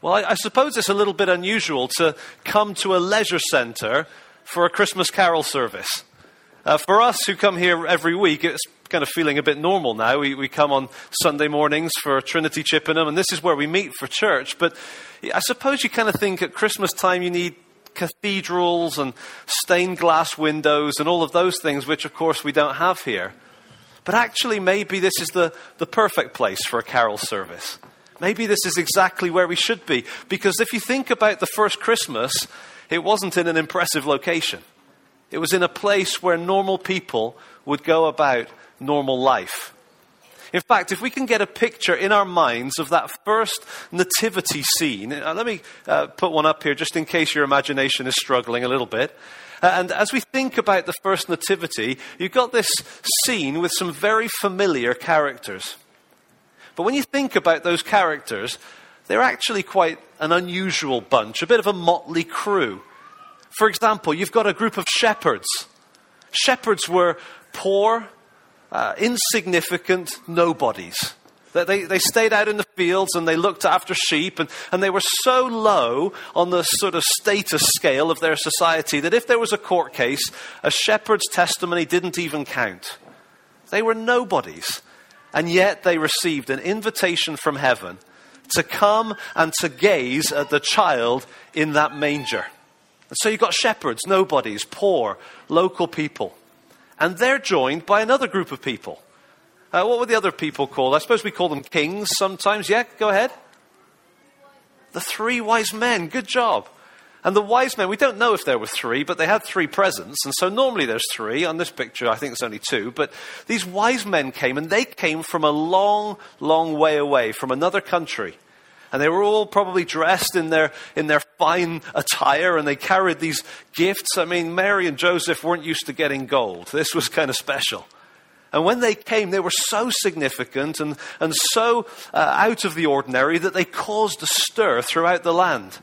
Well, I, I suppose it's a little bit unusual to come to a leisure centre for a Christmas carol service. Uh, for us who come here every week, it's kind of feeling a bit normal now. We, we come on Sunday mornings for Trinity Chippenham, and this is where we meet for church. But I suppose you kind of think at Christmas time you need cathedrals and stained glass windows and all of those things, which of course we don't have here. But actually, maybe this is the, the perfect place for a carol service. Maybe this is exactly where we should be. Because if you think about the first Christmas, it wasn't in an impressive location. It was in a place where normal people would go about normal life. In fact, if we can get a picture in our minds of that first nativity scene, uh, let me uh, put one up here just in case your imagination is struggling a little bit. Uh, and as we think about the first nativity, you've got this scene with some very familiar characters. But when you think about those characters, they're actually quite an unusual bunch, a bit of a motley crew. For example, you've got a group of shepherds. Shepherds were poor, uh, insignificant nobodies. They, they stayed out in the fields and they looked after sheep, and, and they were so low on the sort of status scale of their society that if there was a court case, a shepherd's testimony didn't even count. They were nobodies. And yet they received an invitation from heaven to come and to gaze at the child in that manger. And so you've got shepherds, nobodies, poor, local people. And they're joined by another group of people. Uh, what were the other people called? I suppose we call them kings sometimes. Yeah, go ahead. The three wise men. Good job. And the wise men, we don't know if there were three, but they had three presents. And so normally there's three. On this picture, I think there's only two. But these wise men came, and they came from a long, long way away, from another country. And they were all probably dressed in their, in their fine attire, and they carried these gifts. I mean, Mary and Joseph weren't used to getting gold. This was kind of special. And when they came, they were so significant and, and so uh, out of the ordinary that they caused a stir throughout the land.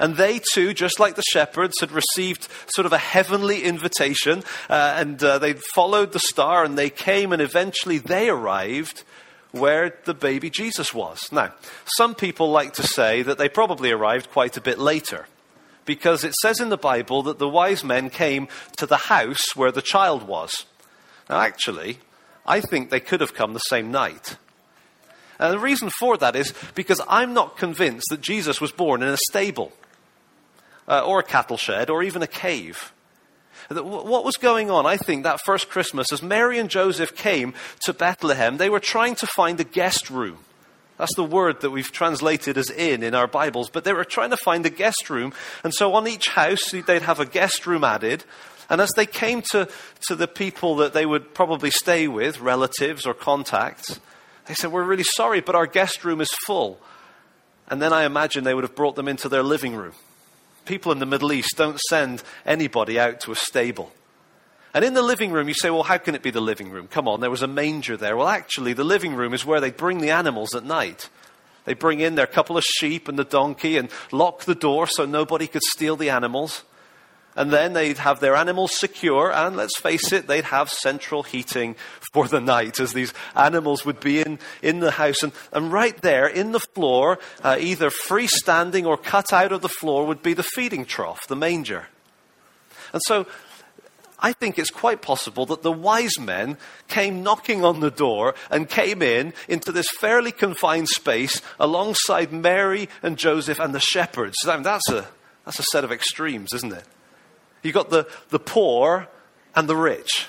And they too, just like the shepherds, had received sort of a heavenly invitation, uh, and uh, they followed the star, and they came, and eventually they arrived where the baby Jesus was. Now, some people like to say that they probably arrived quite a bit later because it says in the Bible that the wise men came to the house where the child was. Now, actually, I think they could have come the same night. And the reason for that is because I'm not convinced that Jesus was born in a stable uh, or a cattle shed or even a cave. What was going on, I think, that first Christmas, as Mary and Joseph came to Bethlehem, they were trying to find a guest room. That's the word that we've translated as inn in our Bibles, but they were trying to find a guest room. And so on each house, they'd have a guest room added. And as they came to, to the people that they would probably stay with, relatives or contacts, they said, We're really sorry, but our guest room is full. And then I imagine they would have brought them into their living room people in the Middle East don't send anybody out to a stable. And in the living room, you say, well, how can it be the living room? Come on, there was a manger there. Well, actually, the living room is where they bring the animals at night. They bring in their couple of sheep and the donkey and lock the door so nobody could steal the animals. And then they'd have their animals secure, and let's face it, they'd have central heating for the night as these animals would be in, in the house. And, and right there in the floor, uh, either freestanding or cut out of the floor, would be the feeding trough, the manger. And so I think it's quite possible that the wise men came knocking on the door and came in into this fairly confined space alongside Mary and Joseph and the shepherds. I mean, that's, a, that's a set of extremes, isn't it? You've got the, the poor and the rich.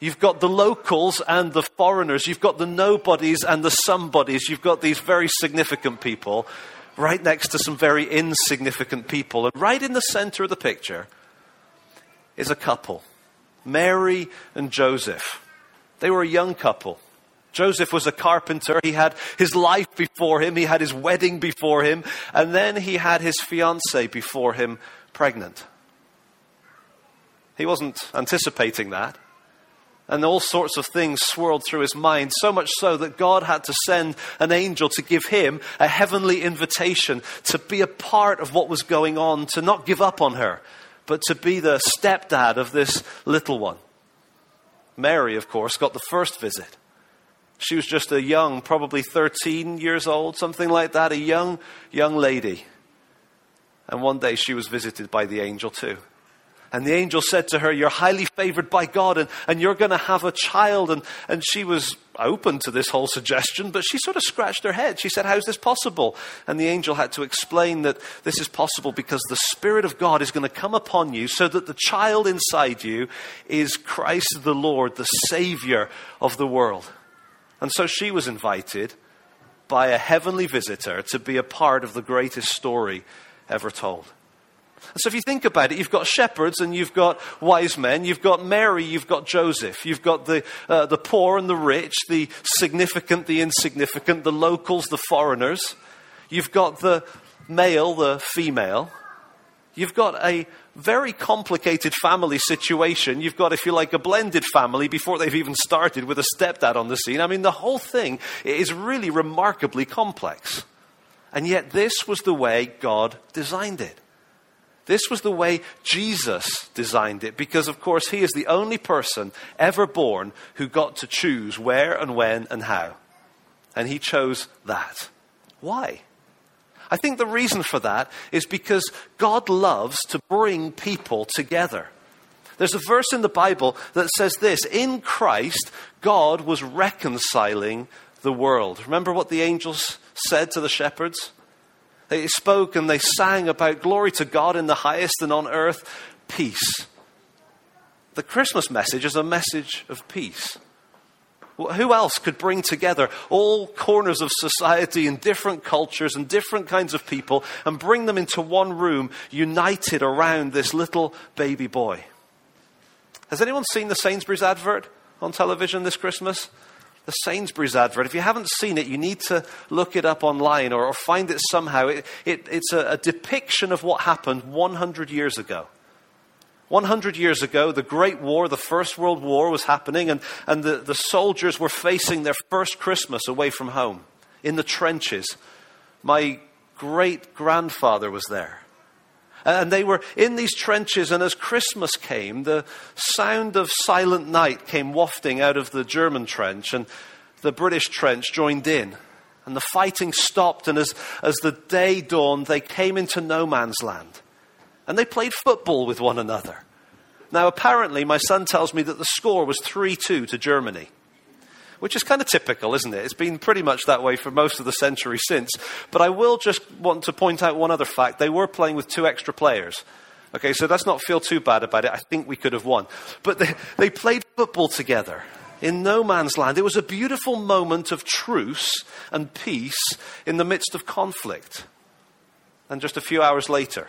You've got the locals and the foreigners. You've got the nobodies and the somebodies. You've got these very significant people right next to some very insignificant people. And right in the center of the picture is a couple Mary and Joseph. They were a young couple. Joseph was a carpenter. He had his life before him, he had his wedding before him, and then he had his fiancee before him pregnant. He wasn't anticipating that. And all sorts of things swirled through his mind, so much so that God had to send an angel to give him a heavenly invitation to be a part of what was going on, to not give up on her, but to be the stepdad of this little one. Mary, of course, got the first visit. She was just a young, probably 13 years old, something like that, a young, young lady. And one day she was visited by the angel too. And the angel said to her, You're highly favored by God, and, and you're going to have a child. And, and she was open to this whole suggestion, but she sort of scratched her head. She said, How's this possible? And the angel had to explain that this is possible because the Spirit of God is going to come upon you so that the child inside you is Christ the Lord, the Savior of the world. And so she was invited by a heavenly visitor to be a part of the greatest story ever told. So if you think about it, you've got shepherds and you've got wise men, you've got Mary, you've got Joseph, you've got the, uh, the poor and the rich, the significant, the insignificant, the locals, the foreigners. You've got the male, the female. You've got a very complicated family situation. You've got, if you like, a blended family before they've even started with a stepdad on the scene. I mean, the whole thing is really remarkably complex. And yet, this was the way God designed it. This was the way Jesus designed it because, of course, he is the only person ever born who got to choose where and when and how. And he chose that. Why? I think the reason for that is because God loves to bring people together. There's a verse in the Bible that says this In Christ, God was reconciling the world. Remember what the angels said to the shepherds? They spoke and they sang about glory to God in the highest and on earth, peace. The Christmas message is a message of peace. Who else could bring together all corners of society and different cultures and different kinds of people and bring them into one room, united around this little baby boy? Has anyone seen the Sainsbury's advert on television this Christmas? The Sainsbury's advert. If you haven't seen it, you need to look it up online or, or find it somehow. It, it, it's a, a depiction of what happened 100 years ago. 100 years ago, the Great War, the First World War, was happening, and, and the, the soldiers were facing their first Christmas away from home in the trenches. My great grandfather was there. And they were in these trenches, and as Christmas came, the sound of Silent Night came wafting out of the German trench, and the British trench joined in. And the fighting stopped, and as, as the day dawned, they came into no man's land. And they played football with one another. Now, apparently, my son tells me that the score was 3 2 to Germany which is kind of typical, isn't it? It's been pretty much that way for most of the century since. But I will just want to point out one other fact. They were playing with two extra players. Okay, so let's not feel too bad about it. I think we could have won. But they, they played football together in no man's land. It was a beautiful moment of truce and peace in the midst of conflict. And just a few hours later,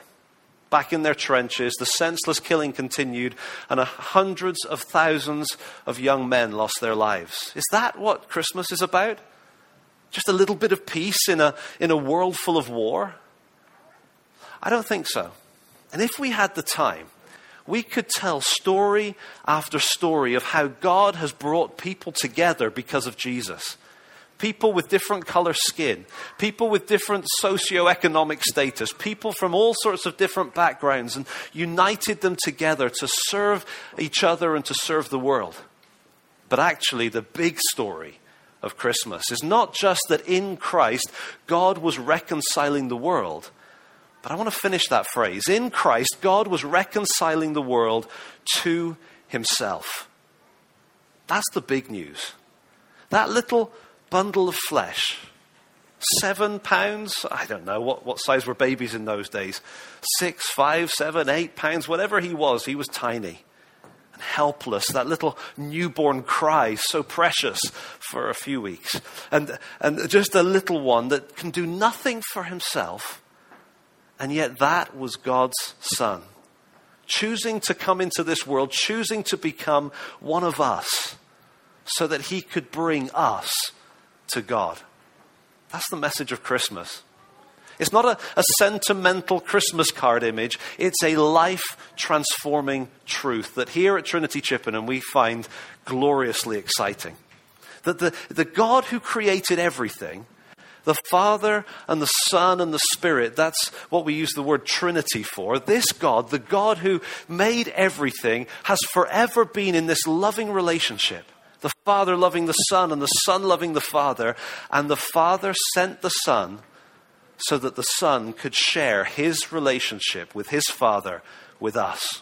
back in their trenches. The senseless killing continued, and hundreds of thousands of young men lost their lives. Is that what Christmas is about? Just a little bit of peace in a, in a world full of war? I don't think so. And if we had the time, we could tell story after story of how God has brought people together because of Jesus people with different color skin, people with different socioeconomic status, people from all sorts of different backgrounds, and united them together to serve each other and to serve the world. But actually, the big story of Christmas is not just that in Christ God was reconciling the world. But I want to finish that phrase. In Christ, God was reconciling the world to himself. That's the big news. That little bundle of flesh. Seven pounds? I don't know. What, what size were babies in those days? Six, five, seven, eight pounds, whatever he was, he was tiny and helpless. That little newborn cry, so precious for a few weeks. And, and just a little one that can do nothing for himself. And yet that was God's son. Choosing to come into this world, choosing to become one of us so that he could bring us to God. That's the message of Christmas. It's not a, a, sentimental Christmas card image. It's a life transforming truth that here at Trinity Chippenham we find gloriously exciting. That the, the God who created everything, the Father and the Son and the Spirit, that's what we use the word Trinity for. This God, the God who made everything, has forever been in this loving relationship The Father loving the Son, and the Son loving the Father. And the Father sent the Son so that the Son could share his relationship with his Father with us.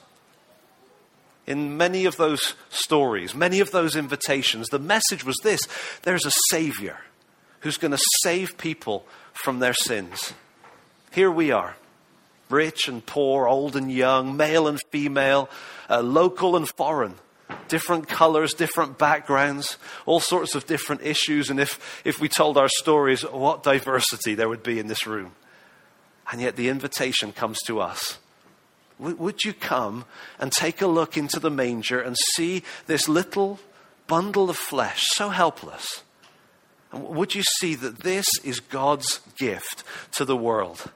In many of those stories, many of those invitations, the message was this there's a Savior who's going to save people from their sins. Here we are, rich and poor, old and young, male and female, uh, local and foreign different colors, different backgrounds, all sorts of different issues. And if, if we told our stories, what diversity there would be in this room. And yet the invitation comes to us. Would you come and take a look into the manger and see this little bundle of flesh, so helpless? And would you see that this is God's gift to the world?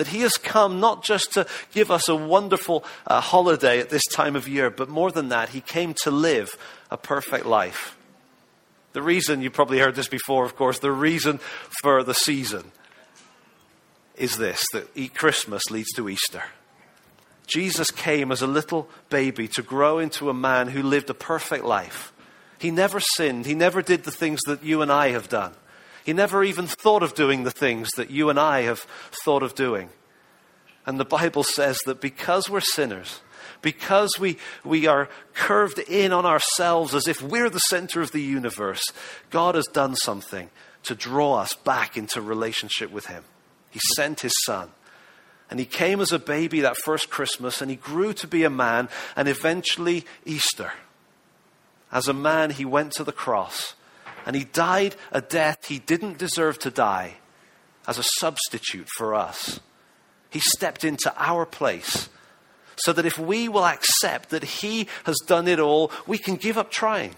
That He has come not just to give us a wonderful uh, holiday at this time of year, but more than that, He came to live a perfect life. The reason, you probably heard this before, of course, the reason for the season is this that Christmas leads to Easter. Jesus came as a little baby to grow into a man who lived a perfect life. He never sinned. He never did the things that you and I have done. He never even thought of doing the things that you and I have thought of doing. And the Bible says that because we're sinners, because we, we are curved in on ourselves as if we're the center of the universe, God has done something to draw us back into relationship with Him. He sent His Son. And he came as a baby that first Christmas, and he grew to be a man, and eventually Easter. As a man, he went to the cross and he died a death he didn't deserve to die as a substitute for us. He stepped into our place so that if we will accept that he has done it all, we can give up trying.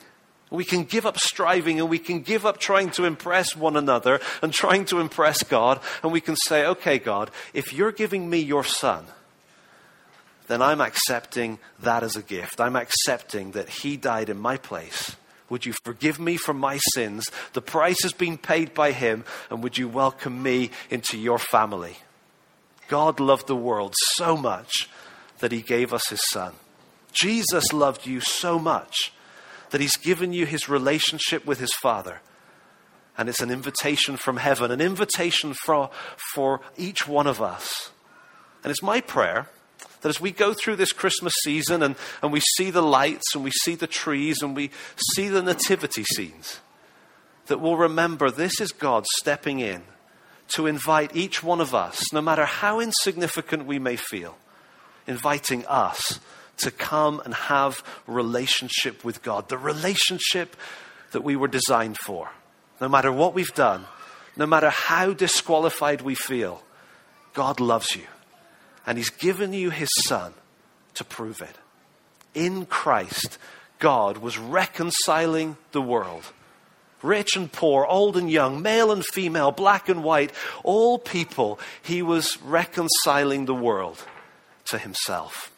We can give up striving and we can give up trying to impress one another and trying to impress God. And we can say, okay, God, if you're giving me your son, then I'm accepting that as a gift. I'm accepting that he died in my place would you forgive me for my sins? The price has been paid by him, and would you welcome me into your family? God loved the world so much that he gave us his son. Jesus loved you so much that he's given you his relationship with his Father. And it's an invitation from heaven, an invitation for, for each one of us. And it's my prayer that as we go through this Christmas season and, and we see the lights and we see the trees and we see the nativity scenes, that we'll remember this is God stepping in to invite each one of us, no matter how insignificant we may feel, inviting us to come and have relationship with God, the relationship that we were designed for. No matter what we've done, no matter how disqualified we feel, God loves you and He's given you His Son to prove it. In Christ, God was reconciling the world. Rich and poor, old and young, male and female, black and white, all people, He was reconciling the world to Himself.